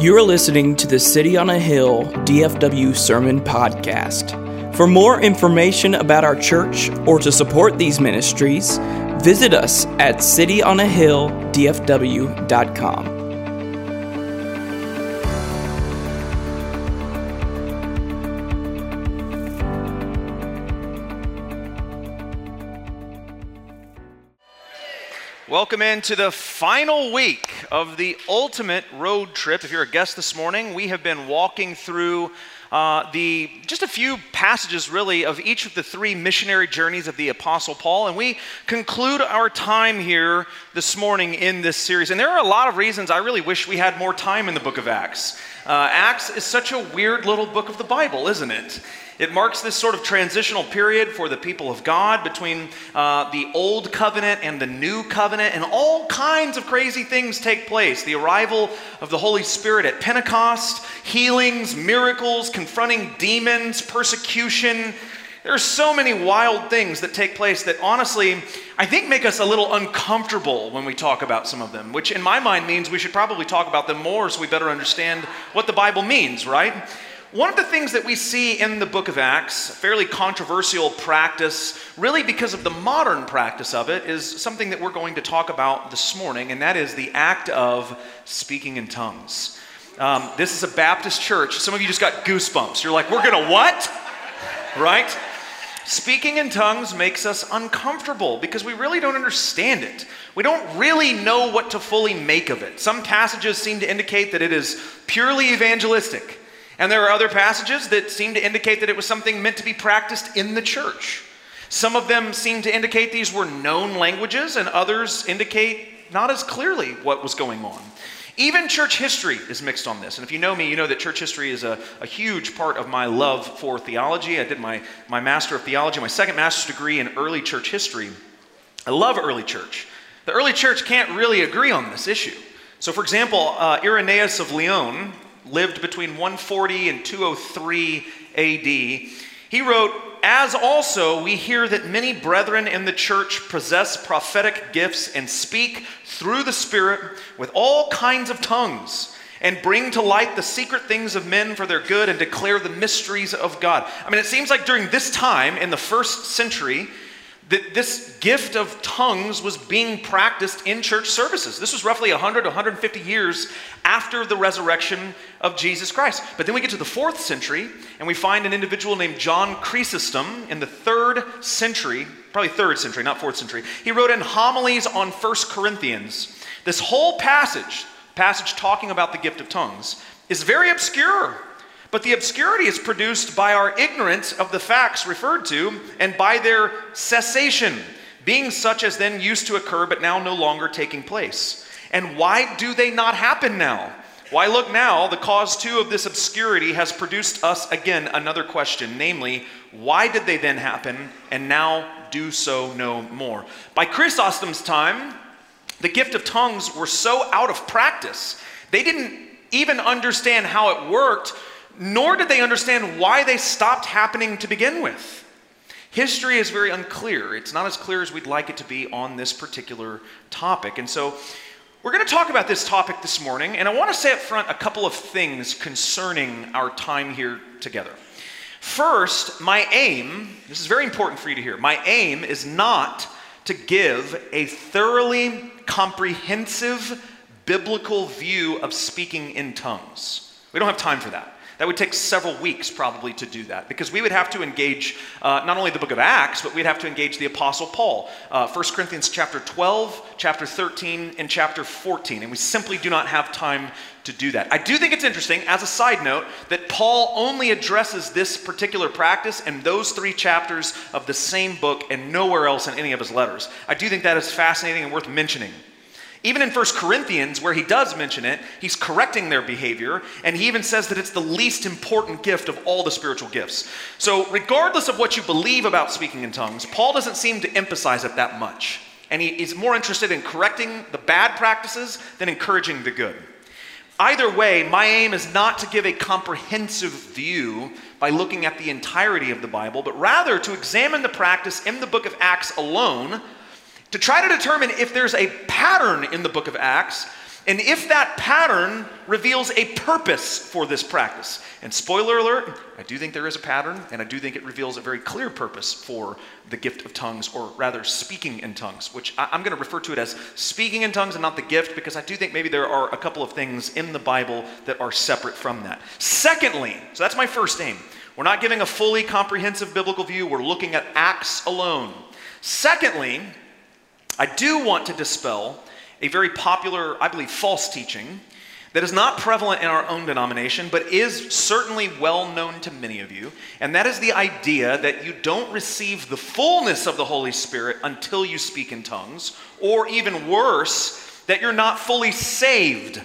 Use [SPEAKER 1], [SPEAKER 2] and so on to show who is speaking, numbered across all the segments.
[SPEAKER 1] You are listening to the City on a Hill DFW Sermon Podcast. For more information about our church or to support these ministries, visit us at cityonahilldfw.com.
[SPEAKER 2] Welcome into the final week of the ultimate road trip. If you're a guest this morning, we have been walking through uh, the just a few passages really of each of the three missionary journeys of the apostle paul and we conclude our time here this morning in this series. And there are a lot of reasons i really wish we had more time in the book of acts. Uh, acts is such a weird little book of the bible isn't it it marks this sort of transitional period for the people of God between uh, the old covenant and the new covenant, and all kinds of crazy things take place. The arrival of the Holy Spirit at Pentecost, healings, miracles, confronting demons, persecution. There are so many wild things that take place that honestly, I think make us a little uncomfortable when we talk about some of them, which in my mind means we should probably talk about them more so we better understand what the Bible means, right? One of the things that we see in the book of Acts, a fairly controversial practice, really because of the modern practice of it, is something that we're going to talk about this morning, and that is the act of speaking in tongues. Um, this is a Baptist church. Some of you just got goosebumps. You're like, we're going to what? Right? Speaking in tongues makes us uncomfortable because we really don't understand it. We don't really know what to fully make of it. Some passages seem to indicate that it is purely evangelistic. And there are other passages that seem to indicate that it was something meant to be practiced in the church. Some of them seem to indicate these were known languages, and others indicate not as clearly what was going on. Even church history is mixed on this. And if you know me, you know that church history is a, a, huge part of my love for theology. I did my, my Master of Theology, my second master's degree in early church history. I love early church. The early church can't really agree on this issue. So, for example, uh, Irenaeus of Lyon, lived between 140 and 203 AD. He wrote, As also we hear that many brethren in the church possess prophetic gifts and speak through the Spirit with all kinds of tongues and bring to light the secret things of men for their good and declare the mysteries of God. I mean, it seems like during this time in the first century, that this gift of tongues was being practiced in church services. This was roughly 100 150 years after the resurrection of Jesus Christ. But then we get to the fourth century, and we find an individual named John Chrysostom in the third century, probably third century, not fourth century. He wrote in homilies on First Corinthians. This whole passage, passage talking about the gift of tongues, is very obscure. But the obscurity is produced by our ignorance of the facts referred to and by their cessation, being such as then used to occur but now no longer taking place. And why do they not happen now? Why look now, the cause too of this obscurity has produced us again another question, namely, why did they then happen and now do so no more? By Chrysostom's time, the gift of tongues were so out of practice, they didn't even understand how it worked nor did they understand why they stopped happening to begin with. History is very unclear. It's not as clear as we'd like it to be on this particular topic. And so we're going to talk about this topic this morning, and I want to say up front a couple of things concerning our time here together. First, my aim, this is very important for you to hear, my aim is not to give a thoroughly comprehensive biblical view of speaking in tongues. We don't have time for that. That would take several weeks probably to do that because we would have to engage uh, not only the book of Acts, but we'd have to engage the Apostle Paul. Uh, 1 Corinthians chapter 12, chapter 13, and chapter 14. And we simply do not have time to do that. I do think it's interesting, as a side note, that Paul only addresses this particular practice in those three chapters of the same book and nowhere else in any of his letters. I do think that is fascinating and worth mentioning. Even in 1 Corinthians, where he does mention it, he's correcting their behavior, and he even says that it's the least important gift of all the spiritual gifts. So, regardless of what you believe about speaking in tongues, Paul doesn't seem to emphasize it that much. And he, he's more interested in correcting the bad practices than encouraging the good. Either way, my aim is not to give a comprehensive view by looking at the entirety of the Bible, but rather to examine the practice in the book of Acts alone to try to determine if there's a pattern in the book of Acts and if that pattern reveals a purpose for this practice. And spoiler alert, I do think there is a pattern, and I do think it reveals a very clear purpose for the gift of tongues, or rather, speaking in tongues, which I, am going to refer to it as speaking in tongues and not the gift, because I do think maybe there are a couple of things in the Bible that are separate from that. Secondly, so that's my first aim. We're not giving a fully comprehensive biblical view, we're looking at Acts alone. Secondly, I do want to dispel a very popular, I believe, false teaching that is not prevalent in our own denomination, but is certainly well known to many of you. And that is the idea that you don't receive the fullness of the Holy Spirit until you speak in tongues, or even worse, that you're not fully saved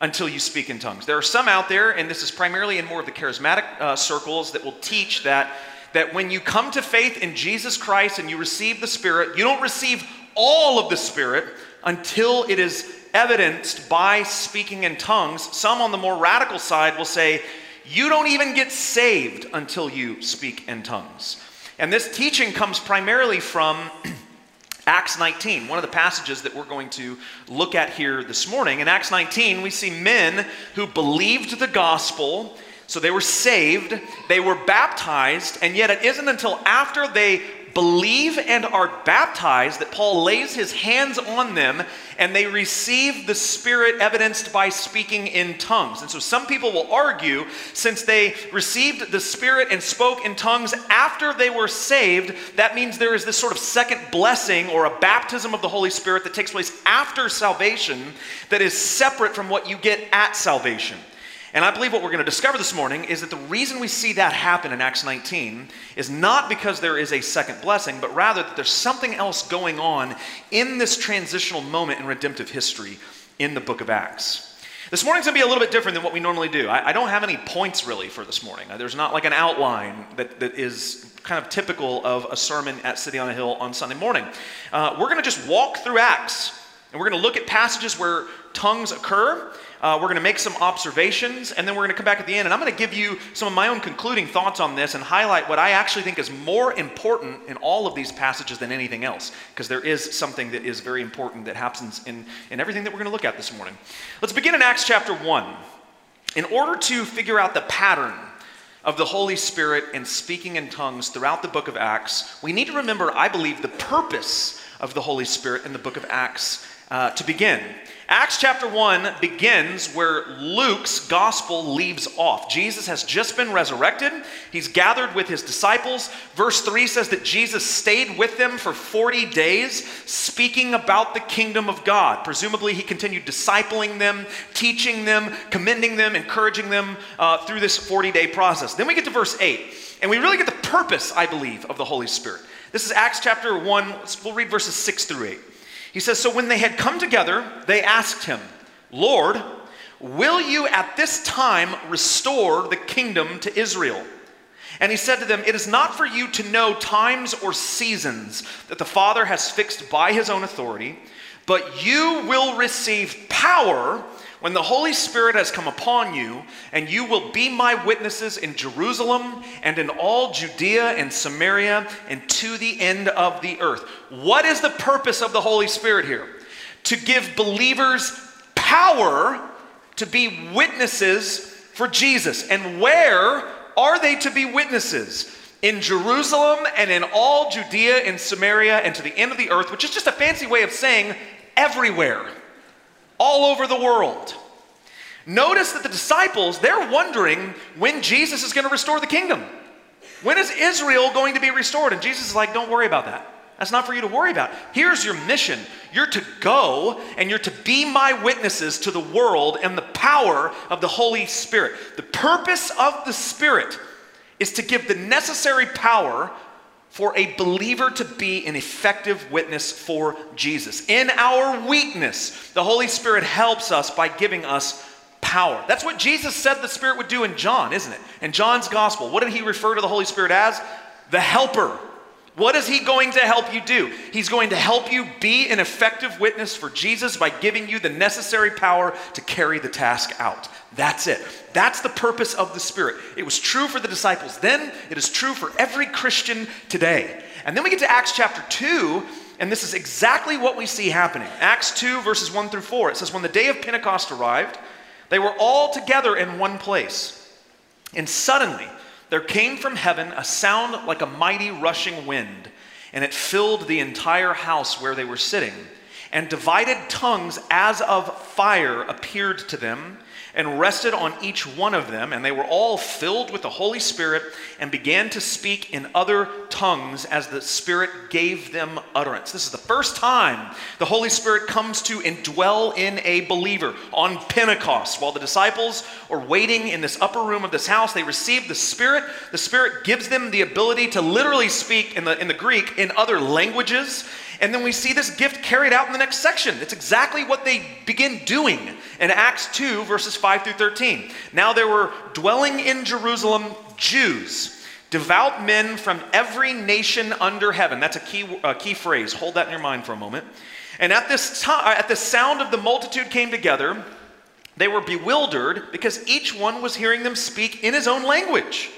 [SPEAKER 2] until you speak in tongues. There are some out there, and this is primarily in more of the charismatic uh, circles, that will teach that, that when you come to faith in Jesus Christ and you receive the Spirit, you don't receive all of the Spirit until it is evidenced by speaking in tongues. Some on the more radical side will say, you don't even get saved until you speak in tongues. And this teaching comes primarily from Acts 19, one of the passages that we're going to look at here this morning. In Acts 19, we see men who believed the gospel. So they were saved, they were baptized, and yet it isn't until after they believe and are baptized, that Paul lays his hands on them and they receive the Spirit evidenced by speaking in tongues. And so some people will argue since they received the Spirit and spoke in tongues after they were saved, that means there is this sort of second blessing or a baptism of the Holy Spirit that takes place after salvation that is separate from what you get at salvation. And I believe what we're going to discover this morning is that the reason we see that happen in Acts 19 is not because there is a second blessing, but rather that there's something else going on in this transitional moment in redemptive history in the book of Acts. This morning's going to be a little bit different than what we normally do. I, I don't have any points really for this morning. There's not like an outline that, that is kind of typical of a sermon at City on a Hill on Sunday morning. Uh, we're going to just walk through Acts and we're going to look at passages where tongues occur. Uh, we're going to make some observations, and then we're going to come back at the end, and I'm going to give you some of my own concluding thoughts on this and highlight what I actually think is more important in all of these passages than anything else, because there is something that is very important that happens in, in everything that we're going to look at this morning. Let's begin in Acts chapter 1. In order to figure out the pattern of the Holy Spirit and speaking in tongues throughout the book of Acts, we need to remember, I believe, the purpose of the Holy Spirit in the book of Acts uh, to begin. Acts chapter 1 begins where Luke's gospel leaves off. Jesus has just been resurrected. He's gathered with his disciples. Verse 3 says that Jesus stayed with them for 40 days, speaking about the kingdom of God. Presumably, he continued discipling them, teaching them, commending them, encouraging them uh, through this 40 day process. Then we get to verse 8, and we really get the purpose, I believe, of the Holy Spirit. This is Acts chapter 1. We'll read verses 6 through 8. He says, So when they had come together, they asked him, Lord, will you at this time restore the kingdom to Israel? And he said to them, It is not for you to know times or seasons that the Father has fixed by his own authority, but you will receive power when the Holy Spirit has come upon you, and you will be my witnesses in Jerusalem and in all Judea and Samaria and to the end of the earth. What is the purpose of the Holy Spirit here? To give believers power to be witnesses for Jesus. And where are they to be witnesses? In Jerusalem and in all Judea and Samaria and to the end of the earth, which is just a fancy way of saying everywhere all over the world. Notice that the disciples, they're wondering when Jesus is going to restore the kingdom. When is Israel going to be restored? And Jesus is like, don't worry about that. That's not for you to worry about. Here's your mission you're to go and you're to be my witnesses to the world and the power of the Holy Spirit. The purpose of the Spirit is to give the necessary power for a believer to be an effective witness for Jesus. In our weakness, the Holy Spirit helps us by giving us power. That's what Jesus said the Spirit would do in John, isn't it? In John's gospel, what did he refer to the Holy Spirit as? The helper. What is he going to help you do? He's going to help you be an effective witness for Jesus by giving you the necessary power to carry the task out. That's it. That's the purpose of the Spirit. It was true for the disciples then, it is true for every Christian today. And then we get to Acts chapter 2, And this is exactly what we see happening. Acts 2, verses 1 through 4. It says, When the day of Pentecost arrived, they were all together in one place. And suddenly there came from heaven a sound like a mighty rushing wind, and it filled the entire house where they were sitting. And divided tongues as of fire appeared to them and rested on each one of them, and they were all filled with the Holy Spirit and began to speak in other tongues as the Spirit gave them utterance. This is the first time the Holy Spirit comes to indwell in a believer on Pentecost. While the disciples are waiting in this upper room of this house, they receive the Spirit. The Spirit gives them the ability to literally speak in the, in the Greek in other languages. And then we see this gift carried out in the next section. It's exactly what they begin doing in Acts 2, verses 5 through 13. Now there were dwelling in Jerusalem Jews, devout men from every nation under heaven. That's a key, a key phrase. Hold that in your mind for a moment. And at this time, at the sound of the multitude came together, they were bewildered because each one was hearing them speak in his own language.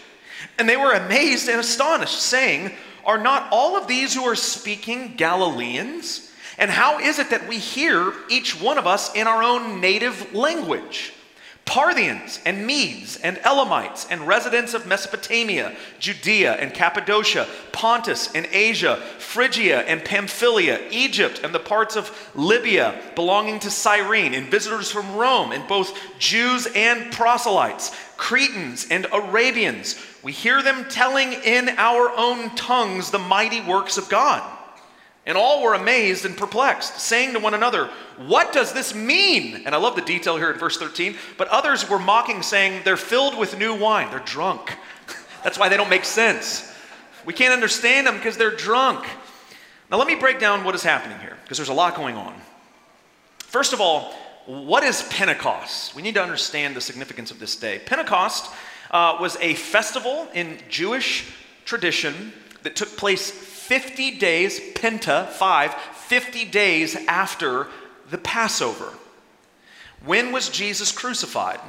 [SPEAKER 2] And they were amazed and astonished, saying, are not all of these who are speaking Galileans? And how is it that we hear each one of us in our own native language? Parthians and Medes and Elamites and residents of Mesopotamia, Judea and Cappadocia, Pontus and Asia, Phrygia and Pamphylia, Egypt and the parts of Libya belonging to Cyrene, and visitors from Rome, and both Jews and proselytes, Cretans and Arabians. We hear them telling in our own tongues the mighty works of God. And all were amazed and perplexed, saying to one another, What does this mean? And I love the detail here in verse 13. But others were mocking, saying, They're filled with new wine. They're drunk. That's why they don't make sense. We can't understand them because they're drunk. Now, let me break down what is happening here, because there's a lot going on. First of all, what is Pentecost? We need to understand the significance of this day. Pentecost uh, was a festival in Jewish tradition that took place 50 days, Penta, five, 50 days after the Passover. When was Jesus crucified?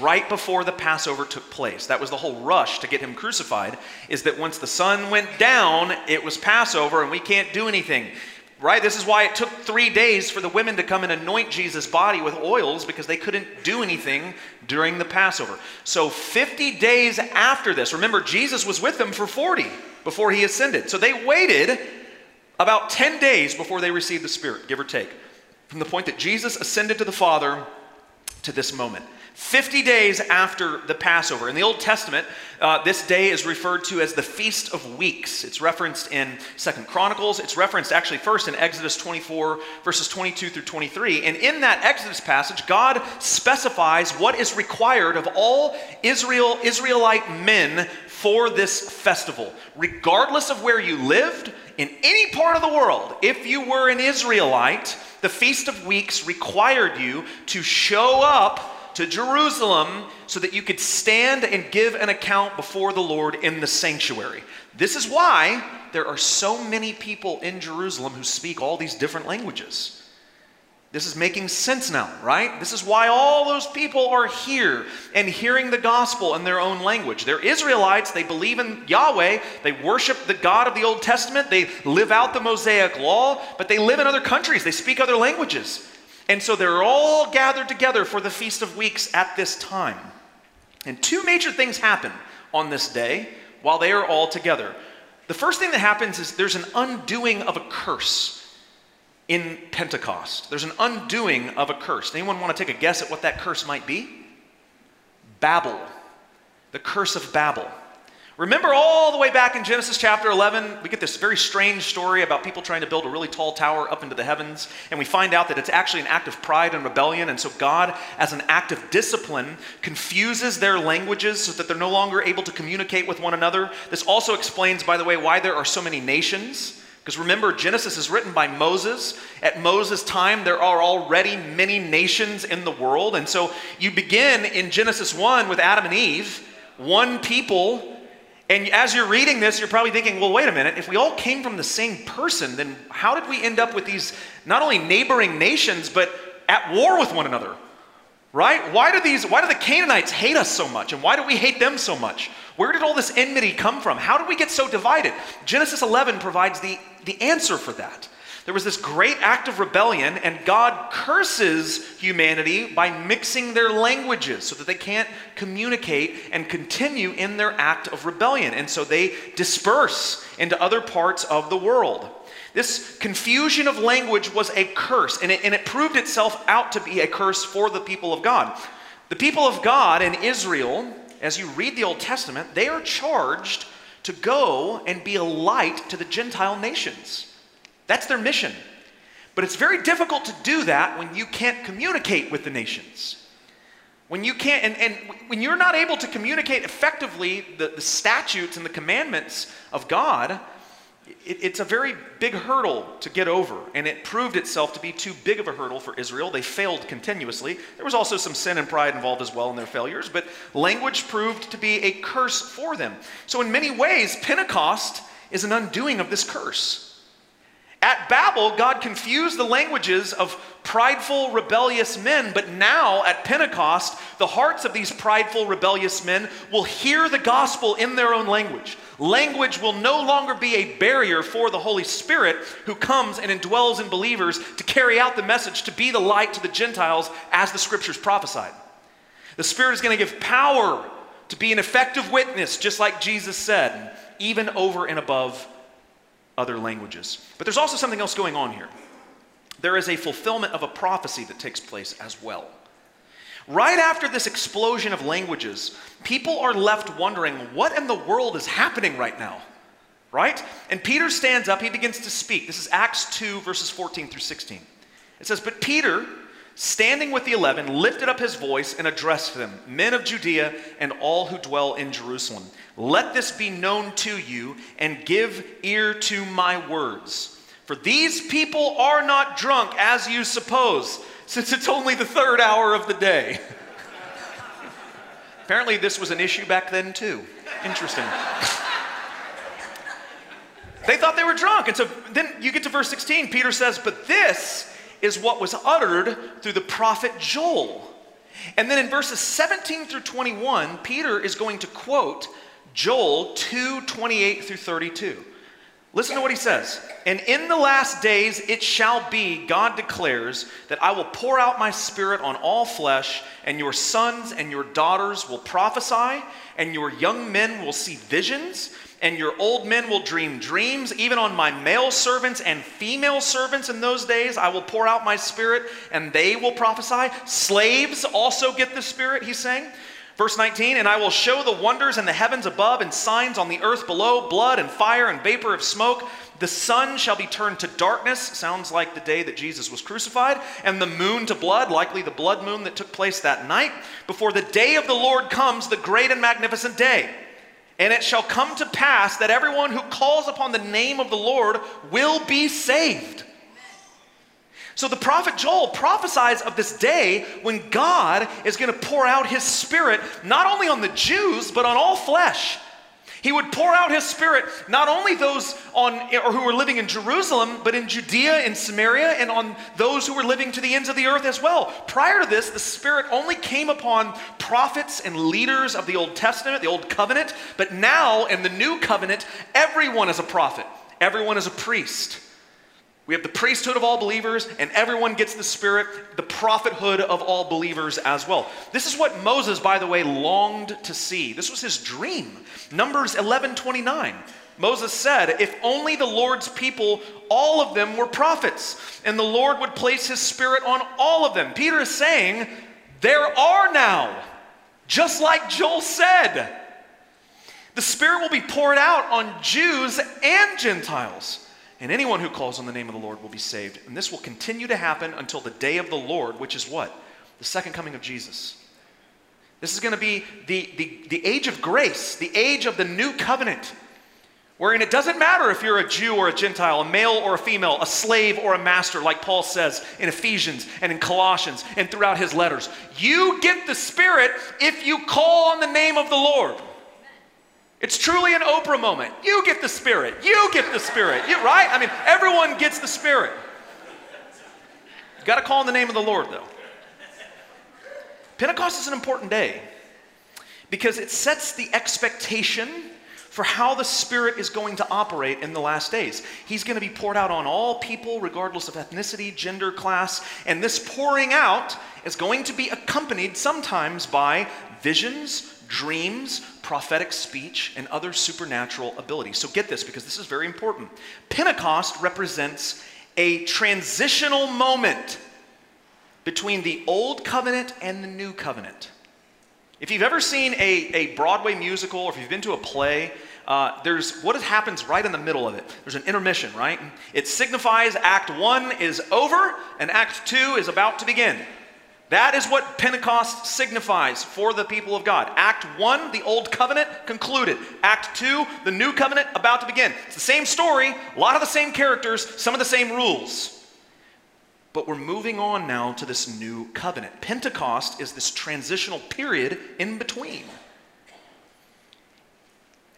[SPEAKER 2] Right before the Passover took place. That was the whole rush to get him crucified, is that once the sun went down, it was Passover and we can't do anything. Right? This is why it took three days for the women to come and anoint Jesus' body with oils because they couldn't do anything during the Passover. So, 50 days after this, remember, Jesus was with them for 40 before he ascended. So, they waited about 10 days before they received the Spirit, give or take, from the point that Jesus ascended to the Father to this moment. 50 days after the Passover. In the Old Testament, uh, this day is referred to as the Feast of Weeks. It's referenced in Second Chronicles. It's referenced actually first in Exodus 24, verses 22 through 23. And in that Exodus passage, God specifies what is required of all Israel, Israelite men for this festival. Regardless of where you lived, in any part of the world, if you were an Israelite, the Feast of Weeks required you to show up to Jerusalem so that you could stand and give an account before the Lord in the sanctuary. This is why there are so many people in Jerusalem who speak all these different languages. This is making sense now, right? This is why all those people are here and hearing the gospel in their own language. They're Israelites, they believe in Yahweh, they worship the God of the Old Testament, they live out the Mosaic law, but they live in other countries, they speak other languages. And so they're all gathered together for the Feast of Weeks at this time. And two major things happen on this day while they are all together. The first thing that happens is there's an undoing of a curse in Pentecost. There's an undoing of a curse. Anyone want to take a guess at what that curse might be? Babel. The curse of Babel. Remember all the way back in Genesis chapter 11, we get this very strange story about people trying to build a really tall tower up into the heavens, and we find out that it's actually an act of pride and rebellion, and so God, as an act of discipline, confuses their languages so that they're no longer able to communicate with one another. This also explains, by the way, why there are so many nations. Because remember, Genesis is written by Moses. At Moses' time, there are already many nations in the world. And so you begin in Genesis 1 with Adam and Eve, one people and as you're reading this, you're probably thinking, well, wait a minute. If we all came from the same person, then how did we end up with these not only neighboring nations, but at war with one another? Right? Why do these why do the Canaanites hate us so much? And why do we hate them so much? Where did all this enmity come from? How did we get so divided? Genesis 11 provides the, the answer for that. There was this great act of rebellion, and God curses humanity by mixing their languages so that they can't communicate and continue in their act of rebellion. And so they disperse into other parts of the world. This confusion of language was a curse, and it, and it proved itself out to be a curse for the people of God. The people of God in Israel, as you read the Old Testament, they are charged to go and be a light to the Gentile nations. That's their mission. But it's very difficult to do that when you can't communicate with the nations. When you can't, and, and when you're not able to communicate effectively the, the statutes and the commandments of God, it, it's a very big hurdle to get over, and it proved itself to be too big of a hurdle for Israel. They failed continuously. There was also some sin and pride involved as well in their failures, but language proved to be a curse for them. So, in many ways, Pentecost is an undoing of this curse. At Babel, God confused the languages of prideful, rebellious men, but now at Pentecost, the hearts of these prideful, rebellious men will hear the gospel in their own language. Language will no longer be a barrier for the Holy Spirit who comes and indwells in believers to carry out the message, to be the light to the Gentiles as the scriptures prophesied. The Spirit is going to give power to be an effective witness, just like Jesus said, even over and above other languages. But there's also something else going on here. There is a fulfillment of a prophecy that takes place as well. Right after this explosion of languages, people are left wondering what in the world is happening right now, right? And Peter stands up, he begins to speak. This is Acts 2, verses 14 through 16. It says, But Peter, standing with the eleven, lifted up his voice and addressed them Men of Judea and all who dwell in Jerusalem. Let this be known to you, and give ear to my words. For these people are not drunk as you suppose, since it's only the third hour of the day. Apparently, this was an issue back then, too. Interesting. they thought they were drunk. And so then you get to verse 16. Peter says, But this is what was uttered through the prophet Joel. And then in verses 17 through 21, Peter is going to quote Joel 2 28 through 32. Listen to what he says. And in the last days it shall be, God declares, that I will pour out my spirit on all flesh, and your sons and your daughters will prophesy, and your young men will see visions, and your old men will dream dreams. Even on my male servants and female servants in those days, I will pour out my spirit, and they will prophesy. Slaves also get the spirit, he's saying. Verse 19, and I will show the wonders in the heavens above and signs on the earth below blood and fire and vapor of smoke. The sun shall be turned to darkness, sounds like the day that Jesus was crucified, and the moon to blood, likely the blood moon that took place that night, before the day of the Lord comes, the great and magnificent day. And it shall come to pass that everyone who calls upon the name of the Lord will be saved. So the prophet Joel prophesies of this day when God is going to pour out his spirit not only on the Jews, but on all flesh. He would pour out his spirit not only those on or who were living in Jerusalem, but in Judea and Samaria and on those who were living to the ends of the earth as well. Prior to this, the spirit only came upon prophets and leaders of the Old Testament, the Old Covenant, but now in the New Covenant, everyone is a prophet. Everyone is a priest. We have the priesthood of all believers, and everyone gets the Spirit, the prophethood of all believers as well. This is what Moses, by the way, longed to see. This was his dream. Numbers 11 29. Moses said, If only the Lord's people, all of them were prophets, and the Lord would place his Spirit on all of them. Peter is saying, There are now, just like Joel said. The Spirit will be poured out on Jews and Gentiles. And anyone who calls on the name of the Lord will be saved. And this will continue to happen until the day of the Lord, which is what? The second coming of Jesus. This is going to be the, the, the age of grace, the age of the new covenant, wherein it doesn't matter if you're a Jew or a Gentile, a male or a female, a slave or a master, like Paul says in Ephesians and in Colossians and throughout his letters. You get the Spirit if you call on the name of the Lord. It's truly an Oprah moment. You get the Spirit. You get the Spirit. You, right? I mean, everyone gets the Spirit. You've got to call in the name of the Lord, though. Pentecost is an important day because it sets the expectation for how the Spirit is going to operate in the last days. He's going to be poured out on all people, regardless of ethnicity, gender, class, and this pouring out is going to be accompanied sometimes by visions, dreams, prophetic speech, and other supernatural abilities. So get this because this is very important. Pentecost represents a transitional moment between the old covenant and the new covenant. If you've ever seen a, a Broadway musical or if you've been to a play, uh, there's what happens right in the middle of it. There's an intermission, right? It signifies Act One is over and Act Two is about to begin. That is what Pentecost signifies for the people of God. Act 1, the old covenant concluded. Act 2, the new covenant about to begin. It's the same story, a lot of the same characters, some of the same rules. But we're moving on now to this new covenant. Pentecost is this transitional period in between.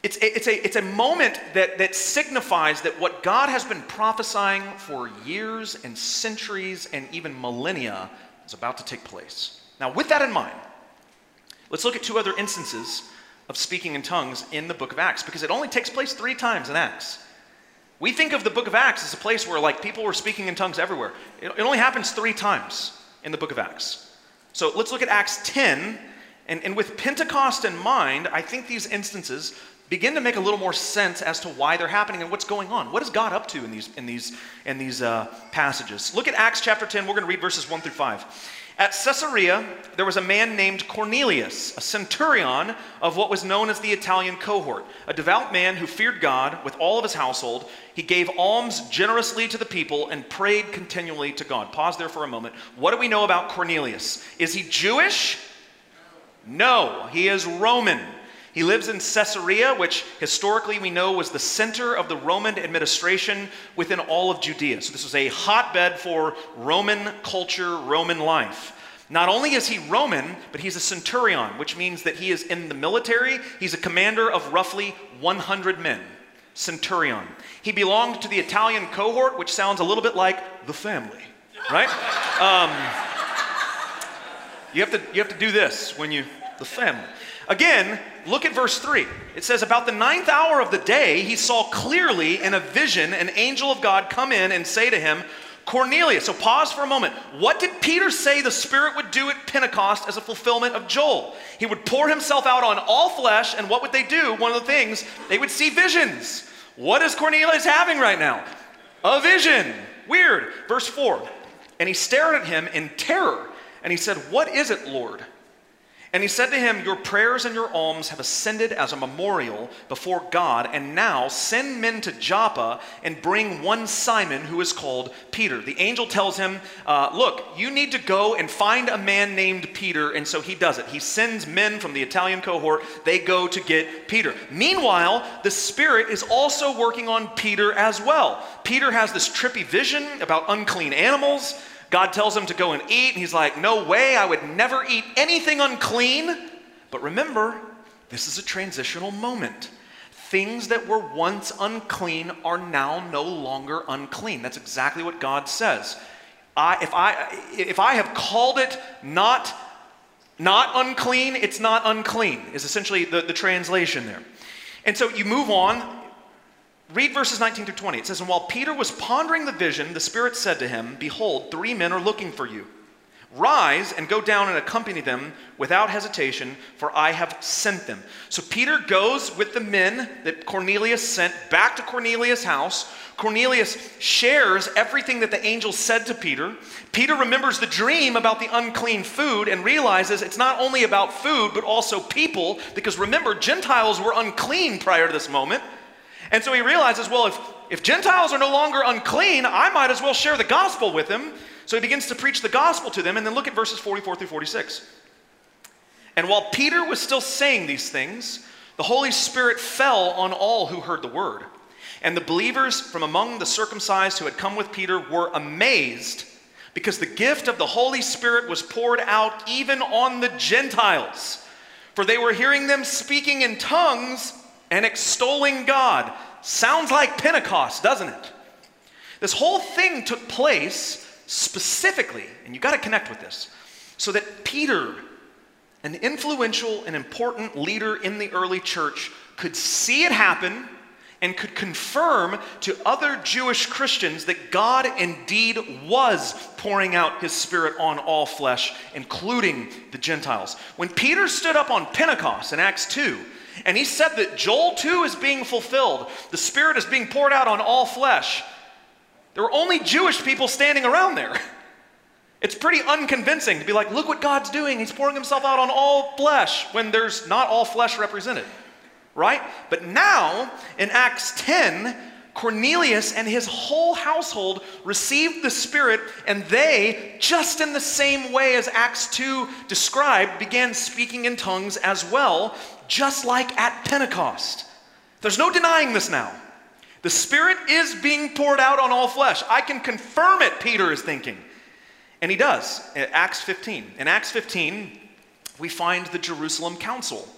[SPEAKER 2] It's a, it's a, it's a moment that, that signifies that what God has been prophesying for years and centuries and even millennia is about to take place. Now, with that in mind, let's look at two other instances of speaking in tongues in the book of Acts because it only takes place three times in Acts. We think of the book of Acts as a place where like people were speaking in tongues everywhere. It, it only happens three times in the book of Acts. So let's look at Acts 10. And, and with Pentecost in mind, I think these instances begin to make a little more sense as to why they're happening and what's going on. What is God up to in these, in these, in these uh, passages? Look at Acts chapter 10. We're going to read verses 1 through 5. At Caesarea, there was a man named Cornelius, a centurion of what was known as the Italian cohort, a devout man who feared God with all of his household. He gave alms generously to the people and prayed continually to God. Pause there for a moment. What do we know about Cornelius? Is he Jewish? No, he is Roman. He lives in Caesarea, which historically we know was the center of the Roman administration within all of Judea. So this was a hotbed for Roman culture, Roman life. Not only is he Roman, but he's a centurion, which means that he is in the military. He's a commander of roughly 100 men. Centurion. He belonged to the Italian cohort, which sounds a little bit like the family, right? Um, you, have to, you have to do this when you, the family. Again, look at verse 3. It says, About the ninth hour of the day, he saw clearly in a vision an angel of God come in and say to him, Cornelius. So pause for a moment. What did Peter say the Spirit would do at Pentecost as a fulfillment of Joel? He would pour himself out on all flesh, and what would they do? One of the things, they would see visions. What is Cornelius having right now? A vision. Weird. Verse 4. And he stared at him in terror, and he said, What is it, Lord? And he said to him, Your prayers and your alms have ascended as a memorial before God, and now send men to Joppa and bring one Simon who is called Peter. The angel tells him, uh, Look, you need to go and find a man named Peter, and so he does it. He sends men from the Italian cohort, they go to get Peter. Meanwhile, the Spirit is also working on Peter as well. Peter has this trippy vision about unclean animals. God tells him to go and eat, and he's like, No way, I would never eat anything unclean. But remember, this is a transitional moment. Things that were once unclean are now no longer unclean. That's exactly what God says. I, if, I, if I have called it not, not unclean, it's not unclean, is essentially the, the translation there. And so you move on, Read verses 19 through 20. It says, And while Peter was pondering the vision, the Spirit said to him, Behold, three men are looking for you. Rise and go down and accompany them without hesitation, for I have sent them. So Peter goes with the men that Cornelius sent back to Cornelius' house. Cornelius shares everything that the angel said to Peter. Peter remembers the dream about the unclean food and realizes it's not only about food, but also people, because remember, Gentiles were unclean prior to this moment. And so he realizes, well, if, if Gentiles are no longer unclean, I might as well share the gospel with them. So he begins to preach the gospel to them. And then look at verses 44 through 46. And while Peter was still saying these things, the Holy Spirit fell on all who heard the word. And the believers from among the circumcised who had come with Peter were amazed because the gift of the Holy Spirit was poured out even on the Gentiles. For they were hearing them speaking in tongues and extolling God. Sounds like Pentecost, doesn't it? This whole thing took place specifically, and you got to connect with this, so that Peter an influential and important leader in the early church could see it happen and could confirm to other Jewish Christians that God indeed was pouring out his Spirit on all flesh, including the Gentiles. When Peter stood up on Pentecost in Acts 2, and he said that Joel 2 is being fulfilled, the Spirit is being poured out on all flesh, there were only Jewish people standing around there. It's pretty unconvincing to be like, look what God's doing. He's pouring himself out on all flesh when there's not all flesh represented right? But now, in Acts 10, Cornelius and his whole household received the Spirit, and they, just in the same way as Acts 2 described, began speaking in tongues as well, just like at Pentecost. There's no denying this now. The Spirit is being poured out on all flesh. I can confirm it, Peter is thinking. And he does Acts 15. In Acts 15, we find the Jerusalem Council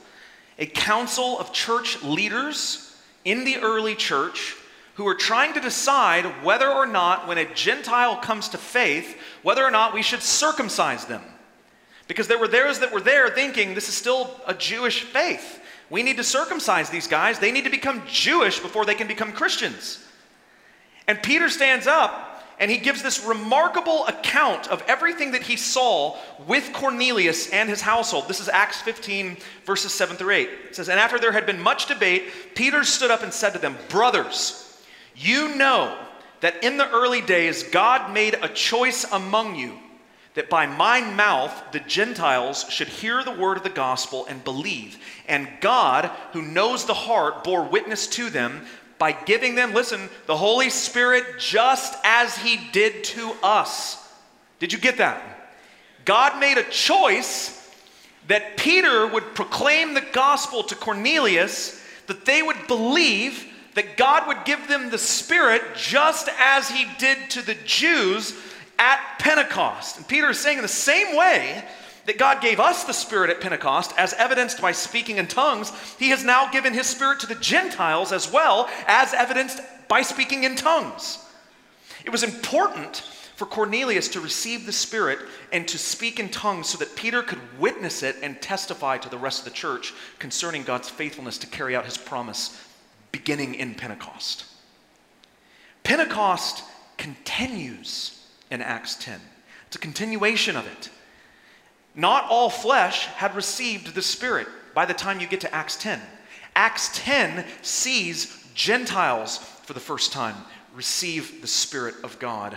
[SPEAKER 2] a council of church leaders in the early church who are trying to decide whether or not, when a Gentile comes to faith, whether or not we should circumcise them. Because there were those that were there thinking this is still a Jewish faith. We need to circumcise these guys. They need to become Jewish before they can become Christians. And Peter stands up and he gives this remarkable account of everything that he saw with Cornelius and his household. This is Acts 15, verses 7 through 8. It says, And after there had been much debate, Peter stood up and said to them, Brothers, you know that in the early days God made a choice among you that by my mouth the Gentiles should hear the word of the gospel and believe. And God, who knows the heart, bore witness to them by giving them, listen, the Holy Spirit just as He did to us. Did you get that? God made a choice that Peter would proclaim the gospel to Cornelius, that they would believe that God would give them the Spirit just as He did to the Jews at Pentecost. And Peter is saying in the same way that God gave us the Spirit at Pentecost, as evidenced by speaking in tongues, He has now given His Spirit to the Gentiles as well, as evidenced by speaking in tongues. It was important for Cornelius to receive the Spirit and to speak in tongues so that Peter could witness it and testify to the rest of the church concerning God's faithfulness to carry out His promise beginning in Pentecost. Pentecost continues in Acts 10, it's a continuation of it. Not all flesh had received the Spirit by the time you get to Acts 10. Acts 10 sees Gentiles for the first time receive the Spirit of God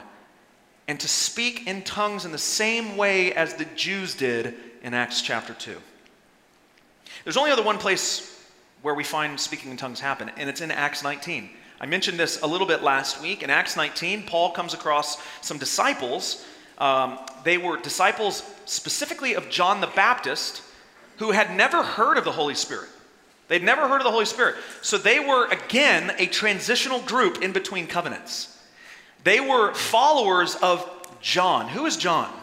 [SPEAKER 2] and to speak in tongues in the same way as the Jews did in Acts chapter 2. There's only other one place where we find speaking in tongues happen, and it's in Acts 19. I mentioned this a little bit last week. In Acts 19, Paul comes across some disciples um, they were disciples specifically of John the Baptist who had never heard of the Holy Spirit. They'd never heard of the Holy Spirit. So they were, again, a transitional group in between covenants. They were followers of John. Who is John?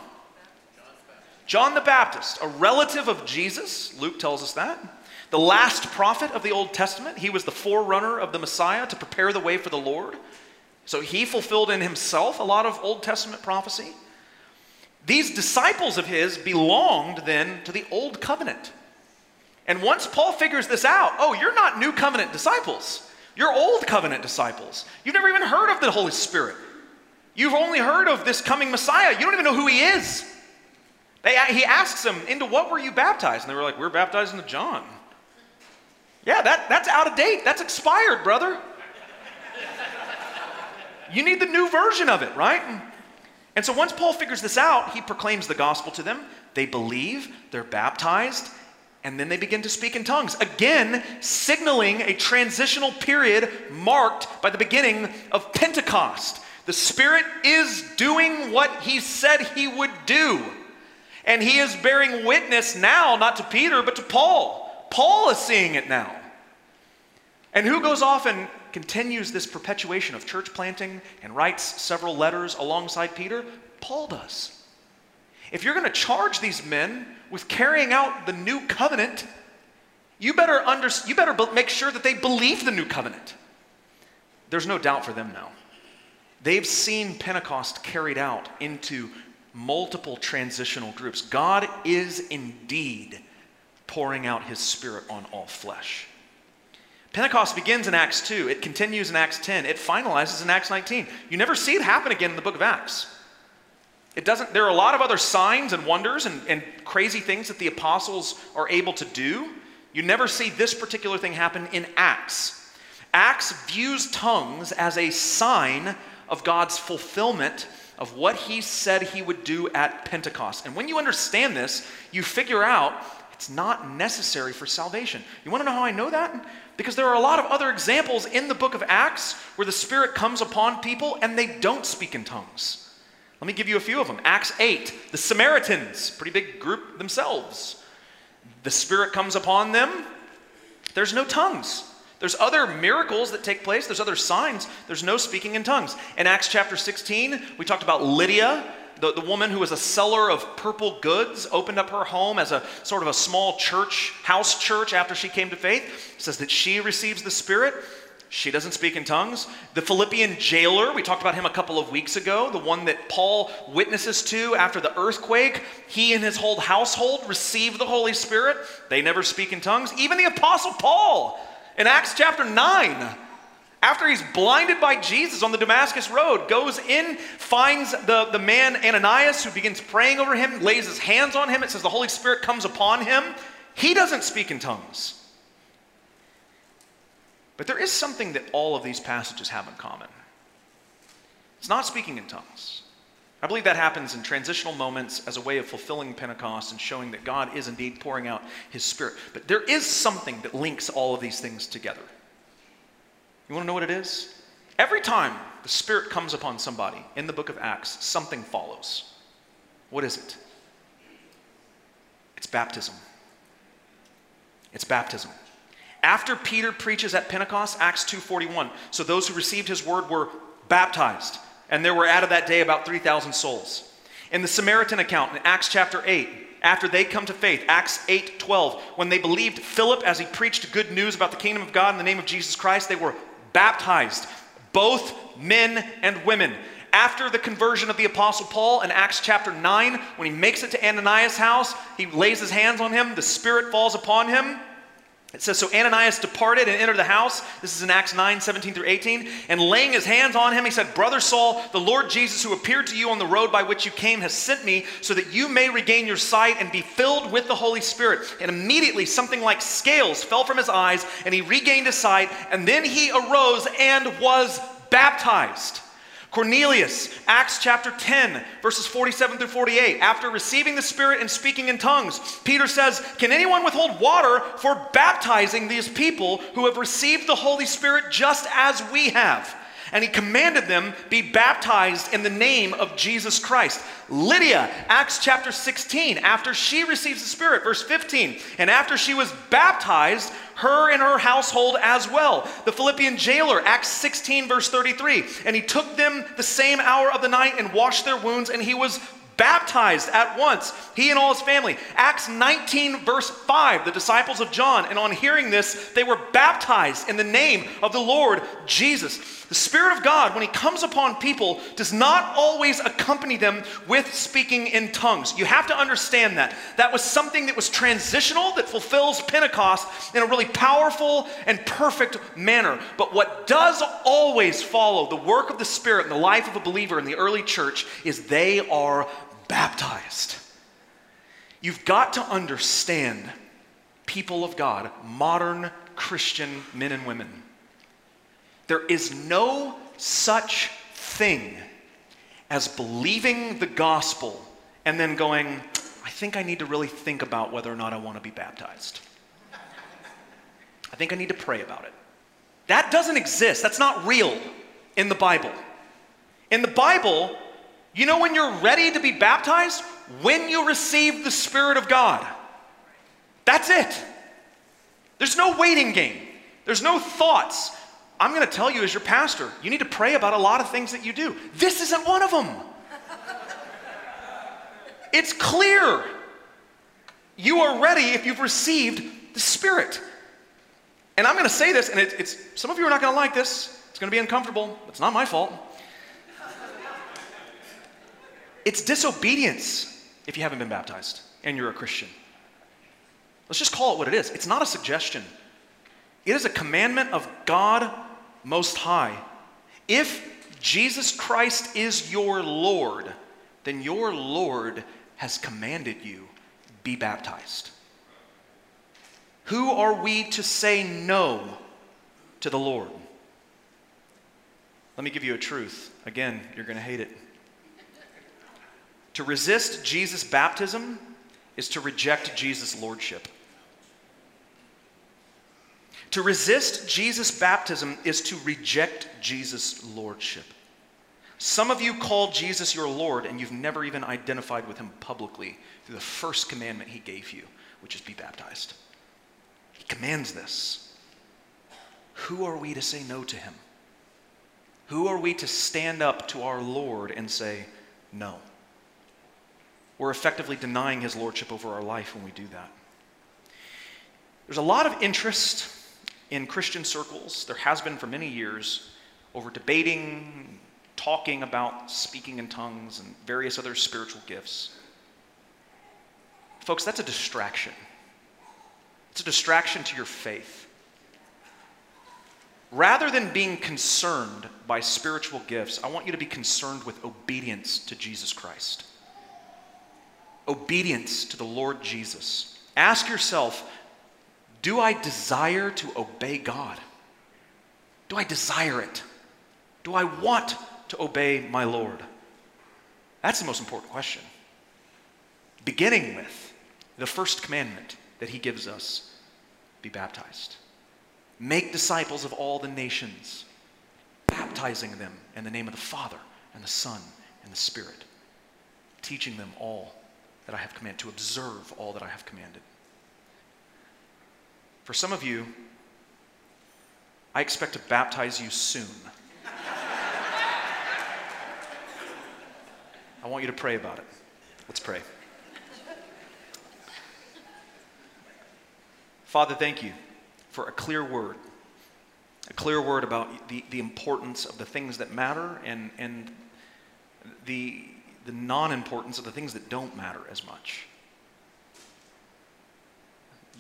[SPEAKER 2] John the Baptist, a relative of Jesus. Luke tells us that. The last prophet of the Old Testament. He was the forerunner of the Messiah to prepare the way for the Lord. So he fulfilled in himself a lot of Old Testament prophecy. These disciples of his belonged then to the old covenant. And once Paul figures this out, oh, you're not new covenant disciples. You're old covenant disciples. You've never even heard of the Holy Spirit. You've only heard of this coming Messiah. You don't even know who he is. They, he asks them, Into what were you baptized? And they were like, We we're baptized into John. Yeah, that, that's out of date. That's expired, brother. You need the new version of it, right? And so once Paul figures this out, he proclaims the gospel to them. They believe, they're baptized, and then they begin to speak in tongues. Again, signaling a transitional period marked by the beginning of Pentecost. The Spirit is doing what he said he would do. And he is bearing witness now, not to Peter, but to Paul. Paul is seeing it now. And who goes off and continues this perpetuation of church planting and writes several letters alongside Peter? Paul does. If you're going to charge these men with carrying out the new covenant, you better, under, you better make sure that they believe the new covenant. There's no doubt for them now. They've seen Pentecost carried out into multiple transitional groups. God is indeed pouring out his spirit on all flesh. Pentecost begins in Acts 2, it continues in Acts 10, it finalizes in Acts 19. You never see it happen again in the book of Acts. It doesn't, there are a lot of other signs and wonders and, and crazy things that the apostles are able to do. You never see this particular thing happen in Acts. Acts views tongues as a sign of God's fulfillment of what he said he would do at Pentecost. And when you understand this, you figure out it's not necessary for salvation. You want to know how I know that? Because there are a lot of other examples in the book of Acts where the Spirit comes upon people and they don't speak in tongues. Let me give you a few of them. Acts 8, the Samaritans, pretty big group themselves. The Spirit comes upon them, there's no tongues. There's other miracles that take place, there's other signs, there's no speaking in tongues. In Acts chapter 16, we talked about Lydia, the, the woman who was a seller of purple goods, opened up her home as a sort of a small church, house church after she came to faith. It says that she receives the Spirit. She doesn't speak in tongues. The Philippian jailer, we talked about him a couple of weeks ago, the one that Paul witnesses to after the earthquake, he and his whole household receive the Holy Spirit. They never speak in tongues. Even the Apostle Paul in Acts chapter 9, after he's blinded by Jesus on the Damascus Road, goes in, finds the, the man Ananias who begins praying over him, lays his hands on him. It says the Holy Spirit comes upon him. He doesn't speak in tongues. But there is something that all of these passages have in common it's not speaking in tongues. I believe that happens in transitional moments as a way of fulfilling Pentecost and showing that God is indeed pouring out his Spirit. But there is something that links all of these things together. You want to know what it is? Every time the Spirit comes upon somebody in the book of Acts, something follows. What is it? It's baptism. It's baptism. After Peter preaches at Pentecost, Acts 2:41, so those who received his word were baptized, and there were added that day about 3,000 souls. In the Samaritan account in Acts chapter 8, after they come to faith, Acts 8:12, when they believed Philip as he preached good news about the kingdom of God in the name of Jesus Christ, they were baptized, both men and women. After the conversion of the Apostle Paul in Acts chapter 9, when he makes it to Ananias' house, he lays his hands on him, the Spirit falls upon him. It says, So Ananias departed and entered the house. This is in Acts 9, 17 through 18. And laying his hands on him, he said, Brother Saul, the Lord Jesus, who appeared to you on the road by which you came, has sent me so that you may regain your sight and be filled with the Holy Spirit. And immediately something like scales fell from his eyes, and he regained his sight. And then he arose and was baptized. Cornelius, Acts chapter 10, verses 47 through 48. After receiving the Spirit and speaking in tongues, Peter says, Can anyone withhold water for baptizing these people who have received the Holy Spirit just as we have? And he commanded them be baptized in the name of Jesus Christ. Lydia, Acts chapter 16, after she receives the Spirit, verse 15, and after she was baptized, her and her household as well. The Philippian jailer, Acts 16, verse 33. And he took them the same hour of the night and washed their wounds, and he was baptized at once, he and all his family. Acts 19, verse 5, the disciples of John, and on hearing this, they were baptized in the name of the Lord Jesus. The Spirit of God, when He comes upon people, does not always accompany them with speaking in tongues. You have to understand that. That was something that was transitional, that fulfills Pentecost in a really powerful and perfect manner. But what does always follow the work of the Spirit in the life of a believer in the early church is they are baptized. You've got to understand, people of God, modern Christian men and women there is no such thing as believing the gospel and then going, I think I need to really think about whether or not I want to be baptized. I think I need to pray about it. That doesn't exist. That's not real in the Bible. In the Bible, you know when you're ready to be baptized? When you receive the Spirit of God. That's it. There's no waiting game. There's no thoughts. I'm going to tell you as your pastor, you need to pray about a lot of things that you do. This isn't one of them. it's clear. You are ready if you've received the Spirit. And I'm going to say this, and it, it's some of you are not going to like this. It's going to be uncomfortable. It's not my fault. It's disobedience if you haven't been baptized and you're a Christian. Let's just call it what it is. It's not a suggestion, it is a commandment of God Most High. If Jesus Christ is your Lord, then your Lord has commanded you be baptized. Who are we to say no to the Lord? Let me give you a truth. Again, you're going to hate it. To resist Jesus' baptism is to reject Jesus' lordship. To resist Jesus' baptism is to reject Jesus' lordship. Some of you call Jesus your Lord and you've never even identified with him publicly through the first commandment he gave you, which is be baptized. He commands this. Who are we to say no to him? Who are we to stand up to our Lord and say no? We're effectively denying his lordship over our life when we do that. There's a lot of interest in Christian circles, there has been for many years, over debating, talking about speaking in tongues and various other spiritual gifts. Folks, that's a distraction. It's a distraction to your faith. Rather than being concerned by spiritual gifts, I want you to be concerned with obedience to Jesus Christ. Obedience to the Lord Jesus. Ask yourself do I desire to obey God? Do I desire it? Do I want to obey my Lord? That's the most important question. Beginning with the first commandment that he gives us be baptized. Make disciples of all the nations, baptizing them in the name of the Father and the Son and the Spirit, teaching them all that I have commanded, to observe all that I have commanded. For some of you, I expect to baptize you soon. I want you to pray about it. Let's pray. Father, thank you for a clear word, a clear word about the, the importance of the things that matter and, and the, the non importance of the things that don't matter as much.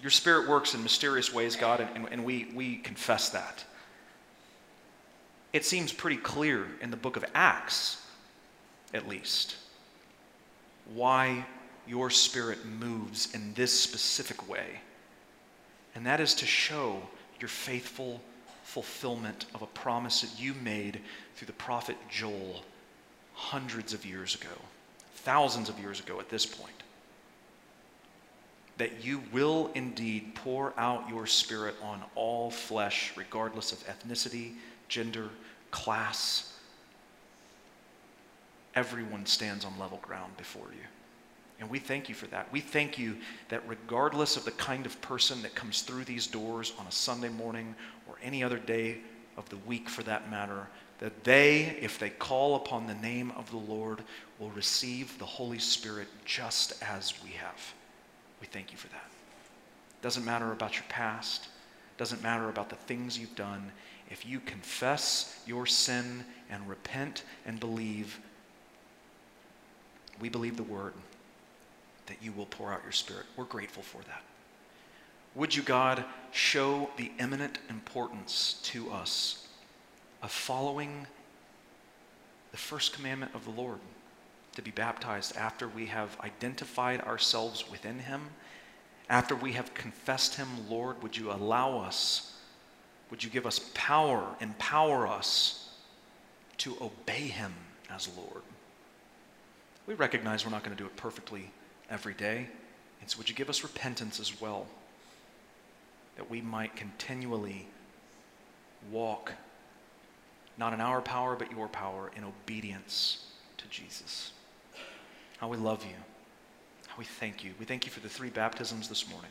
[SPEAKER 2] Your spirit works in mysterious ways, God, and, and we, we confess that. It seems pretty clear in the book of Acts, at least, why your spirit moves in this specific way and that is to show your faithful fulfillment of a promise that you made through the prophet Joel hundreds of years ago, thousands of years ago at this point. That you will indeed pour out your spirit on all flesh, regardless of ethnicity, gender, class. Everyone stands on level ground before you. And we thank you for that. We thank you that regardless of the kind of person that comes through these doors on a Sunday morning or any other day of the week for that matter, that they, if they call upon the name of the Lord, will receive the Holy Spirit just as we have. We thank you for that. Doesn't matter about your past, doesn't matter about the things you've done. If you confess your sin and repent and believe, we believe the word that you will pour out your Spirit. We're grateful for that. Would you, God, show the eminent importance to us of following the first commandment of the Lord to be baptized after we have identified ourselves within Him, after we have confessed Him, Lord, would you allow us, would you give us power, empower us to obey Him as Lord? We recognize we're not going to do it perfectly every day. And so, would you give us repentance as well? That we might continually walk, not in our power, but your power, in obedience to Jesus. How we love you. How we thank you. We thank you for the three baptisms this morning.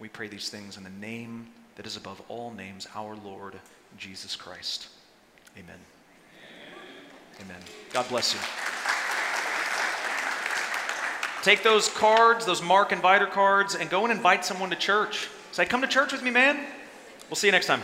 [SPEAKER 2] We pray these things in the name that is above all names, our Lord Jesus Christ. Amen. Amen. God bless you. Take those cards, those Mark Inviter cards, and go and invite someone to church. Say, come to church with me, man. We'll see you next time.